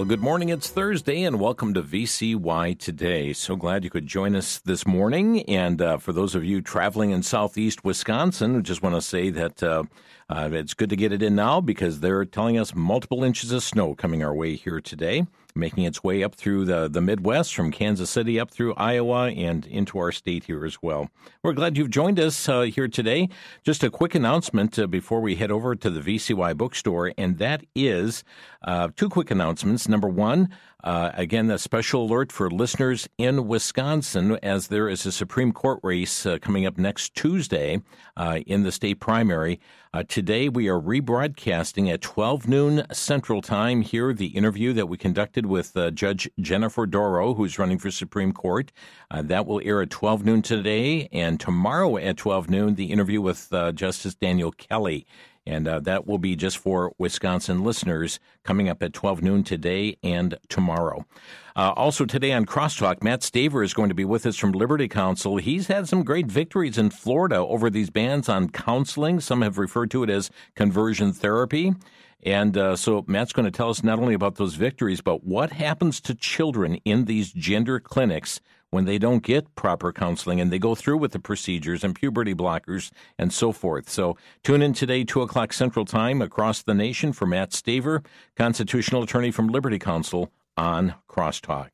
Well, good morning. It's Thursday, and welcome to VCY Today. So glad you could join us this morning. And uh, for those of you traveling in southeast Wisconsin, I just want to say that uh, uh, it's good to get it in now because they're telling us multiple inches of snow coming our way here today making its way up through the, the Midwest from Kansas City up through Iowa and into our state here as well. We're glad you've joined us uh, here today. Just a quick announcement uh, before we head over to the VCY bookstore, and that is uh, two quick announcements. Number one, uh, again, a special alert for listeners in Wisconsin as there is a Supreme Court race uh, coming up next Tuesday uh, in the state primary. Uh, today, we are rebroadcasting at 12 noon Central Time here the interview that we conducted with uh, Judge Jennifer Dorow, who's running for Supreme Court. That will air at 12 noon today, and tomorrow at 12 noon, the interview with Justice Daniel Kelly. And uh, that will be just for Wisconsin listeners coming up at 12 noon today and tomorrow. Uh, also, today on Crosstalk, Matt Staver is going to be with us from Liberty Counsel. He's had some great victories in Florida over these bans on counseling. Some have referred to it as conversion therapy. And uh, so Matt's going to tell us not only about those victories, but what happens to children in these gender clinics when they don't get proper counseling and they go through with the procedures and puberty blockers and so forth. So tune in today, 2 o'clock Central Time, across the nation for Matt Staver, constitutional attorney from Liberty Counsel on Crosstalk.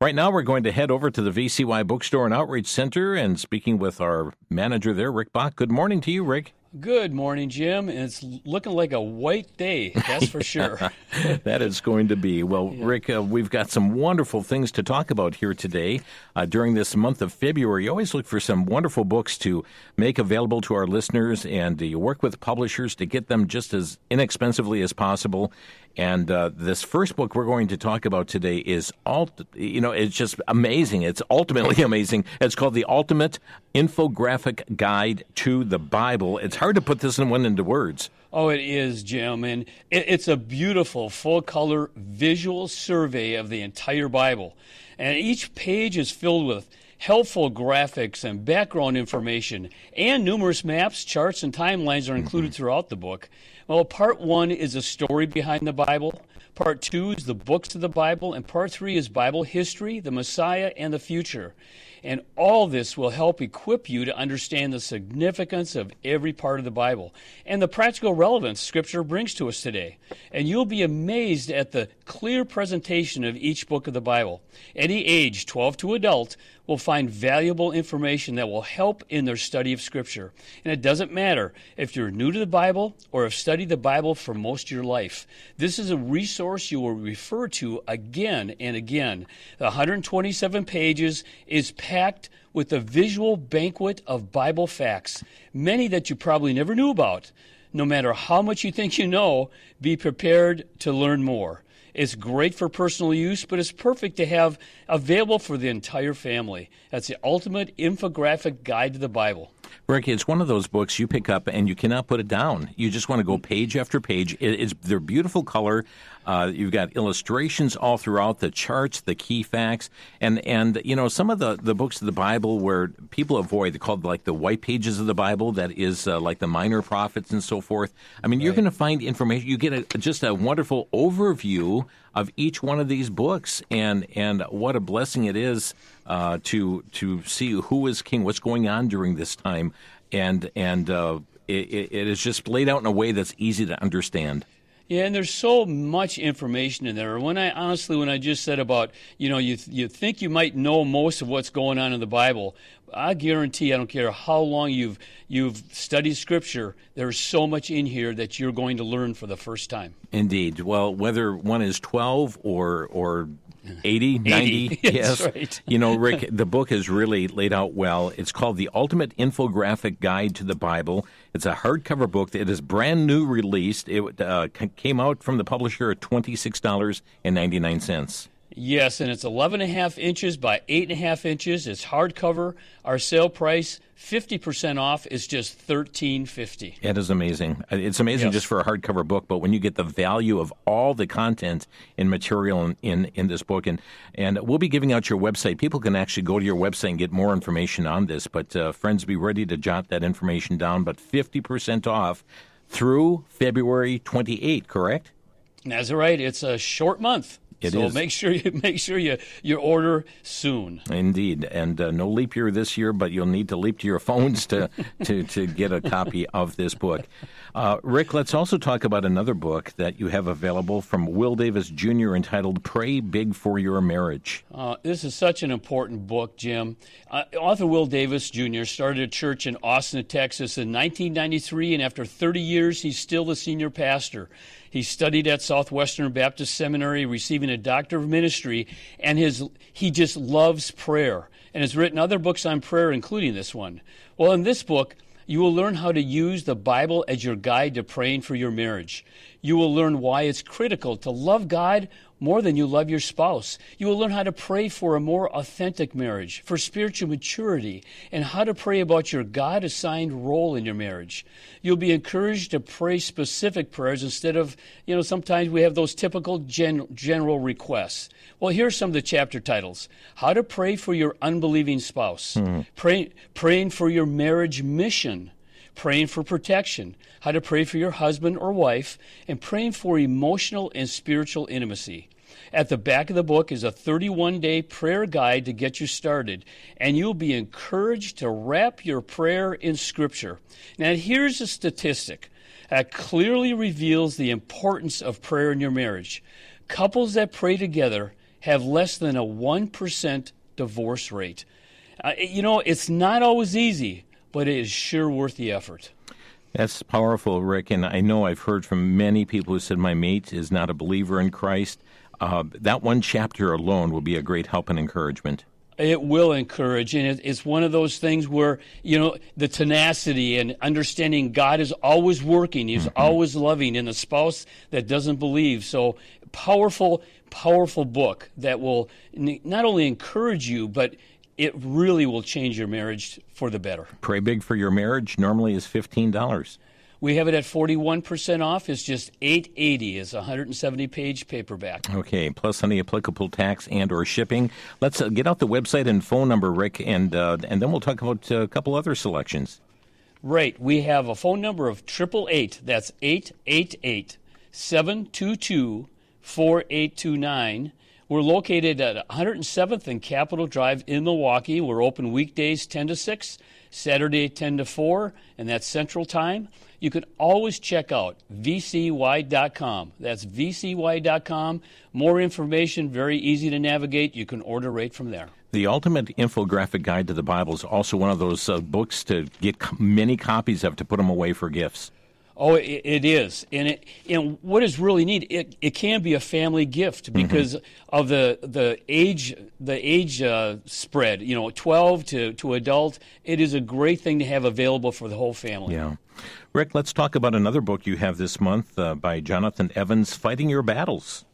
Right now, we're going to head over to the VCY Bookstore and Outreach Center and speaking with our manager there, Rick Bach. Good morning to you, Rick. Good morning, Jim. It's looking like a white day, that's for sure. that is going to be. Well, yeah. Rick, uh, we've got some wonderful things to talk about here today. Uh, during this month of February, you always look for some wonderful books to make available to our listeners, and you work with publishers to get them just as inexpensively as possible. And uh, this first book we're going to talk about today is alt. You know, it's just amazing. It's ultimately amazing. It's called the Ultimate Infographic Guide to the Bible. It's hard to put this one into words. Oh, it is, Jim, and it's a beautiful full color visual survey of the entire Bible, and each page is filled with helpful graphics and background information, and numerous maps, charts, and timelines are included mm-hmm. throughout the book. Well, part one is a story behind the Bible. Part two is the books of the Bible. And part three is Bible history, the Messiah, and the future. And all this will help equip you to understand the significance of every part of the Bible and the practical relevance Scripture brings to us today. And you'll be amazed at the clear presentation of each book of the Bible. Any age, 12 to adult, will find valuable information that will help in their study of Scripture. And it doesn't matter if you're new to the Bible or have studied the Bible for most of your life. This is a resource you will refer to again and again. The 127 pages is packed with a visual banquet of Bible facts, many that you probably never knew about. No matter how much you think you know, be prepared to learn more. It's great for personal use, but it's perfect to have available for the entire family. That's the ultimate infographic guide to the Bible. Rick, it's one of those books you pick up and you cannot put it down. You just want to go page after page. It, it's they're beautiful color. Uh, you've got illustrations all throughout the charts, the key facts, and and you know some of the, the books of the Bible where people avoid. They're called like the white pages of the Bible. That is uh, like the minor prophets and so forth. I mean, right. you're going to find information. You get a, just a wonderful overview of each one of these books, and and what a blessing it is uh, to to see who is king, what's going on during this time, and and uh, it, it is just laid out in a way that's easy to understand. Yeah, and there's so much information in there. When I honestly, when I just said about, you know, you you think you might know most of what's going on in the Bible, I guarantee, I don't care how long you've you've studied Scripture, there's so much in here that you're going to learn for the first time. Indeed. Well, whether one is 12 or or 80, 90. yes. Right. you know, Rick, the book is really laid out well. It's called The Ultimate Infographic Guide to the Bible. It's a hardcover book that is brand new released. It uh, came out from the publisher at $26.99. Yes, and it's 11 and a half inches by 8 and a half inches. It's hardcover. Our sale price, 50% off, is just $13.50. It is amazing. Uh, it's amazing yes. just for a hardcover book, but when you get the value of all the content and material in, in, in, this book, and, and we'll be giving out your website. People can actually go to your website and get more information on this, but uh, friends, be ready to jot that information down. But 50% off through February 28, correct? That's right. It's a short month. It so is. make sure you make sure you you order soon. Indeed, and uh, no leap year this year, but you'll need to leap to your phones to to, to get a copy of this book. Uh, Rick, let's also talk about another book that you have available from Will Davis Jr. entitled "Pray Big for Your Marriage." Uh, this is such an important book, Jim. Uh, author Will Davis Jr. started a church in Austin, Texas in 1993, and after 30 years, he's still the senior pastor. He studied at Southwestern Baptist Seminary, receiving a doctor of ministry, and his he just loves prayer and has written other books on prayer, including this one. Well, in this book, you will learn how to use the Bible as your guide to praying for your marriage. You will learn why it's critical to love God more than you love your spouse. You will learn how to pray for a more authentic marriage, for spiritual maturity, and how to pray about your God assigned role in your marriage. You'll be encouraged to pray specific prayers instead of, you know, sometimes we have those typical gen- general requests. Well, here are some of the chapter titles How to Pray for Your Unbelieving Spouse, hmm. pray, Praying for Your Marriage Mission praying for protection, how to pray for your husband or wife, and praying for emotional and spiritual intimacy. At the back of the book is a 31 day prayer guide to get you started, and you'll be encouraged to wrap your prayer in Scripture. Now, here's a statistic that clearly reveals the importance of prayer in your marriage. Couples that pray together have less than a 1% divorce rate. Uh, you know, it's not always easy, but it is sure worth the effort. That's powerful, Rick, and I know I've heard from many people who said my mate is not a believer in Christ. Uh, that one chapter alone will be a great help and encouragement. It will encourage, and it, it's one of those things where you know the tenacity and understanding God is always working; He's mm-hmm. always loving in a spouse that doesn't believe. So powerful, powerful book that will n- not only encourage you, but it really will change your marriage for the better. Pray Big for Your Marriage normally is $15. We have it at 41% off. It's just 880 It's a 170 page paperback. Okay, plus any applicable tax and or shipping. Let's uh, get out the website and phone number, Rick, and uh, and then we'll talk about uh, a couple other selections. Right. We have a phone number of 888. That's 888 722 4829. We're located at 107th and Capitol Drive in Milwaukee. We're open weekdays 10 to 6, Saturday 10 to 4, and that's Central Time. You can always check out vcy.com. That's vcy.com. More information, very easy to navigate. You can order right from there. The Ultimate Infographic Guide to the Bible is also one of those uh, books to get many copies of to put them away for gifts. Oh, it, it is, and it and what is really neat, it, it can be a family gift because mm-hmm. of the the age the age uh, spread. You know, twelve to to adult. It is a great thing to have available for the whole family. Yeah, Rick. Let's talk about another book you have this month uh, by Jonathan Evans, "Fighting Your Battles."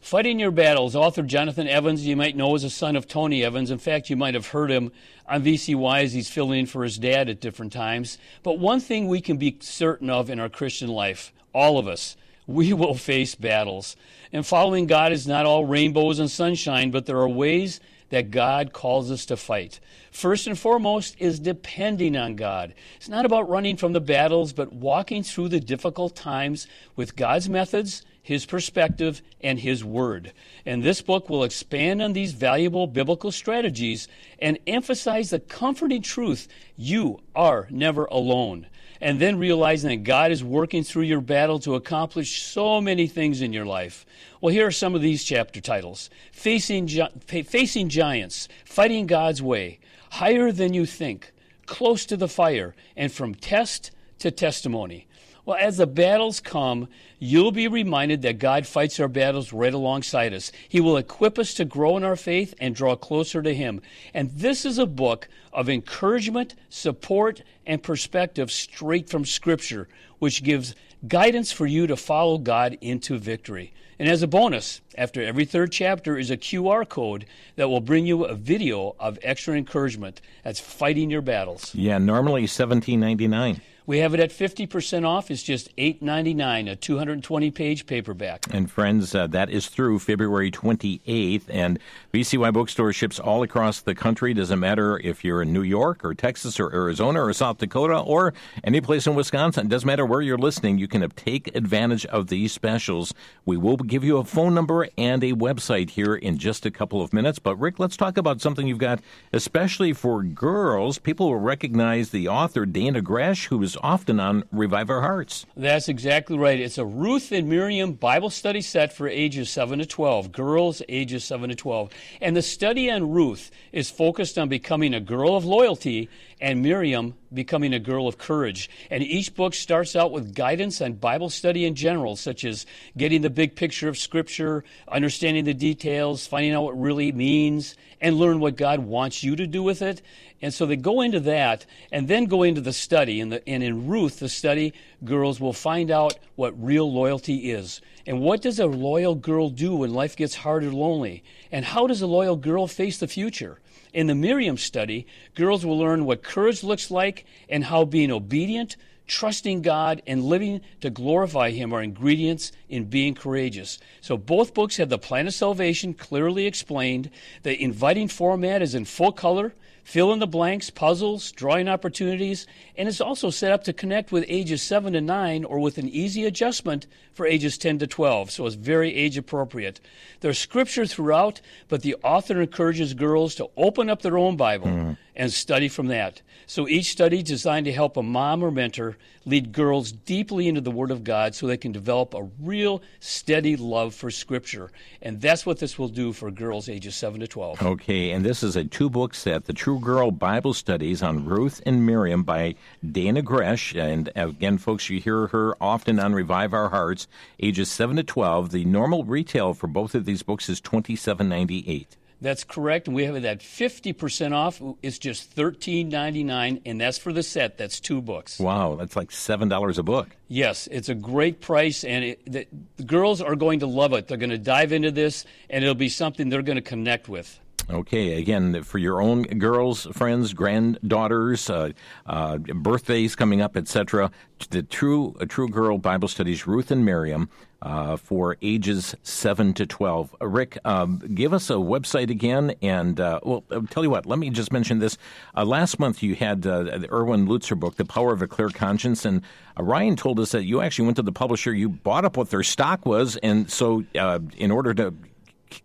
Fighting Your Battles, author Jonathan Evans, you might know as a son of Tony Evans. In fact, you might have heard him on VCY as he's filling in for his dad at different times. But one thing we can be certain of in our Christian life, all of us, we will face battles. And following God is not all rainbows and sunshine, but there are ways that God calls us to fight. First and foremost is depending on God. It's not about running from the battles, but walking through the difficult times with God's methods his perspective, and his word. And this book will expand on these valuable biblical strategies and emphasize the comforting truth you are never alone. And then realizing that God is working through your battle to accomplish so many things in your life. Well, here are some of these chapter titles Facing, Gi- Facing Giants, Fighting God's Way, Higher Than You Think, Close to the Fire, and From Test to Testimony. Well, as the battles come, you'll be reminded that God fights our battles right alongside us. He will equip us to grow in our faith and draw closer to Him. And this is a book of encouragement, support, and perspective straight from Scripture, which gives guidance for you to follow God into victory. And as a bonus, after every third chapter is a QR code that will bring you a video of extra encouragement. That's fighting your battles. Yeah, normally seventeen ninety nine. We have it at 50% off. It's just $8.99, a 220 page paperback. And friends, uh, that is through February 28th. And VCY Bookstore ships all across the country. Doesn't matter if you're in New York or Texas or Arizona or South Dakota or any place in Wisconsin. Doesn't matter where you're listening, you can take advantage of these specials. We will give you a phone number and a website here in just a couple of minutes. But Rick, let's talk about something you've got, especially for girls. People will recognize the author, Dannah Gresh, who is often on Revive Our Hearts. That's exactly right. It's a Ruth and Miriam Bible study set for ages 7 to 12, girls ages 7 to 12. And the study on Ruth is focused on becoming a girl of loyalty and Miriam becoming a girl of courage. And each book starts out with guidance on Bible study in general, such as getting the big picture of Scripture, understanding the details, finding out what really means, and learn what God wants you to do with it. And so they go into that and then go into the study. And, the, and in Ruth, the study, girls will find out what real loyalty is. And what does a loyal girl do when life gets hard or lonely? And how does a loyal girl face the future? In the Miriam study, girls will learn what courage looks like and how being obedient, trusting God, and living to glorify Him are ingredients in being courageous. So both books have the plan of salvation clearly explained. The inviting format is in full color fill in the blanks, puzzles, drawing opportunities, and it's also set up to connect with ages 7 to 9 or with an easy adjustment for ages 10 to 12, so it's very age appropriate. There's scripture throughout, but the author encourages girls to open up their own Bible mm. and study from that. So each study designed to help a mom or mentor lead girls deeply into the Word of God so they can develop a real steady love for Scripture. And that's what this will do for girls ages 7 to 12. Okay, and this is a two book set The True Girl Bible Studies on Ruth and Miriam by Dannah Gresh. And again, folks, you hear her often on Revive Our Hearts, ages 7 to 12. The normal retail for both of these books is twenty seven ninety eight. That's correct. We have that 50% off. It's just $13.99, and that's for the set. That's two books. Wow, that's like $7 a book. Yes, it's a great price, and it, the, the girls are going to love it. They're going to dive into this, and it'll be something they're going to connect with. Okay, again, for your own girls, friends, granddaughters, uh, uh, birthdays coming up, etc. The true, a true girl Bible studies, Ruth and Miriam, uh, for ages seven to twelve. Uh, Rick, um, give us a website again, and uh, well, I'll tell you what. Let me just mention this. Uh, last month, you had the Erwin Lutzer book, "The Power of a Clear Conscience," and Ryan told us that you actually went to the publisher, you bought up what their stock was, and so in order to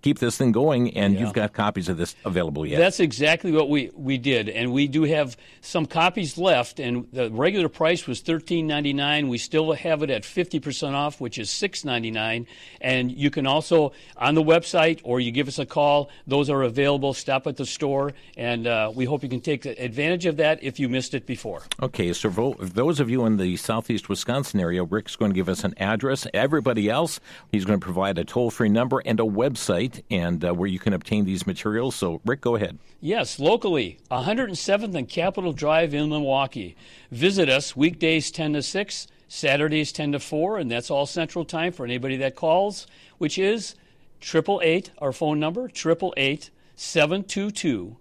keep this thing going, and yeah. you've got copies of this available yet. That's exactly what we, we did, and we do have some copies left. And the regular price was thirteen ninety nine. We still have it at fifty percent off, which is six ninety nine. And you can also on the website, or you give us a call. Those are available. Stop at the store, and uh, we hope you can take advantage of that if you missed it before. Okay, so for those of you in the southeast Wisconsin area, Rick's going to give us an address. Everybody else, he's going to provide a toll free number and a website website and uh, where you can obtain these materials. So, Rick, go ahead. Yes, locally, 107th and Capitol Drive in Milwaukee. Visit us weekdays 10 to 6, Saturdays 10 to 4, and that's all Central Time for anybody that calls, which is 888, our phone number, 888 722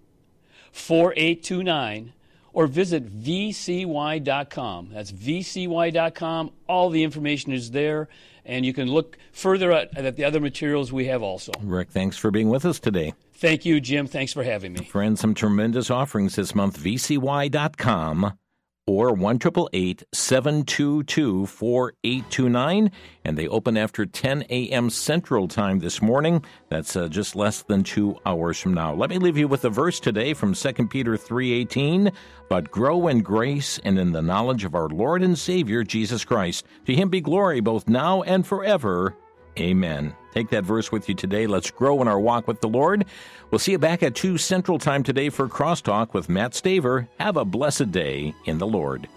4829 or visit vcy.com. That's vcy.com. All the information is there and you can look further at, at the other materials we have also. Rick, thanks for being with us today. Thank you, Jim. Thanks for having me. Friends, some tremendous offerings this month. VCY.com or 1 722 4829. And they open after 10 a.m. Central Time this morning. That's uh, just less than two hours from now. Let me leave you with a verse today from 2 Peter 3.18. But grow in grace and in the knowledge of our Lord and Savior, Jesus Christ. To him be glory both now and forever. Amen. Take that verse with you today. Let's grow in our walk with the Lord. We'll see you back at 2 Central Time today for Crosstalk with Matt Staver. Have a blessed day in the Lord.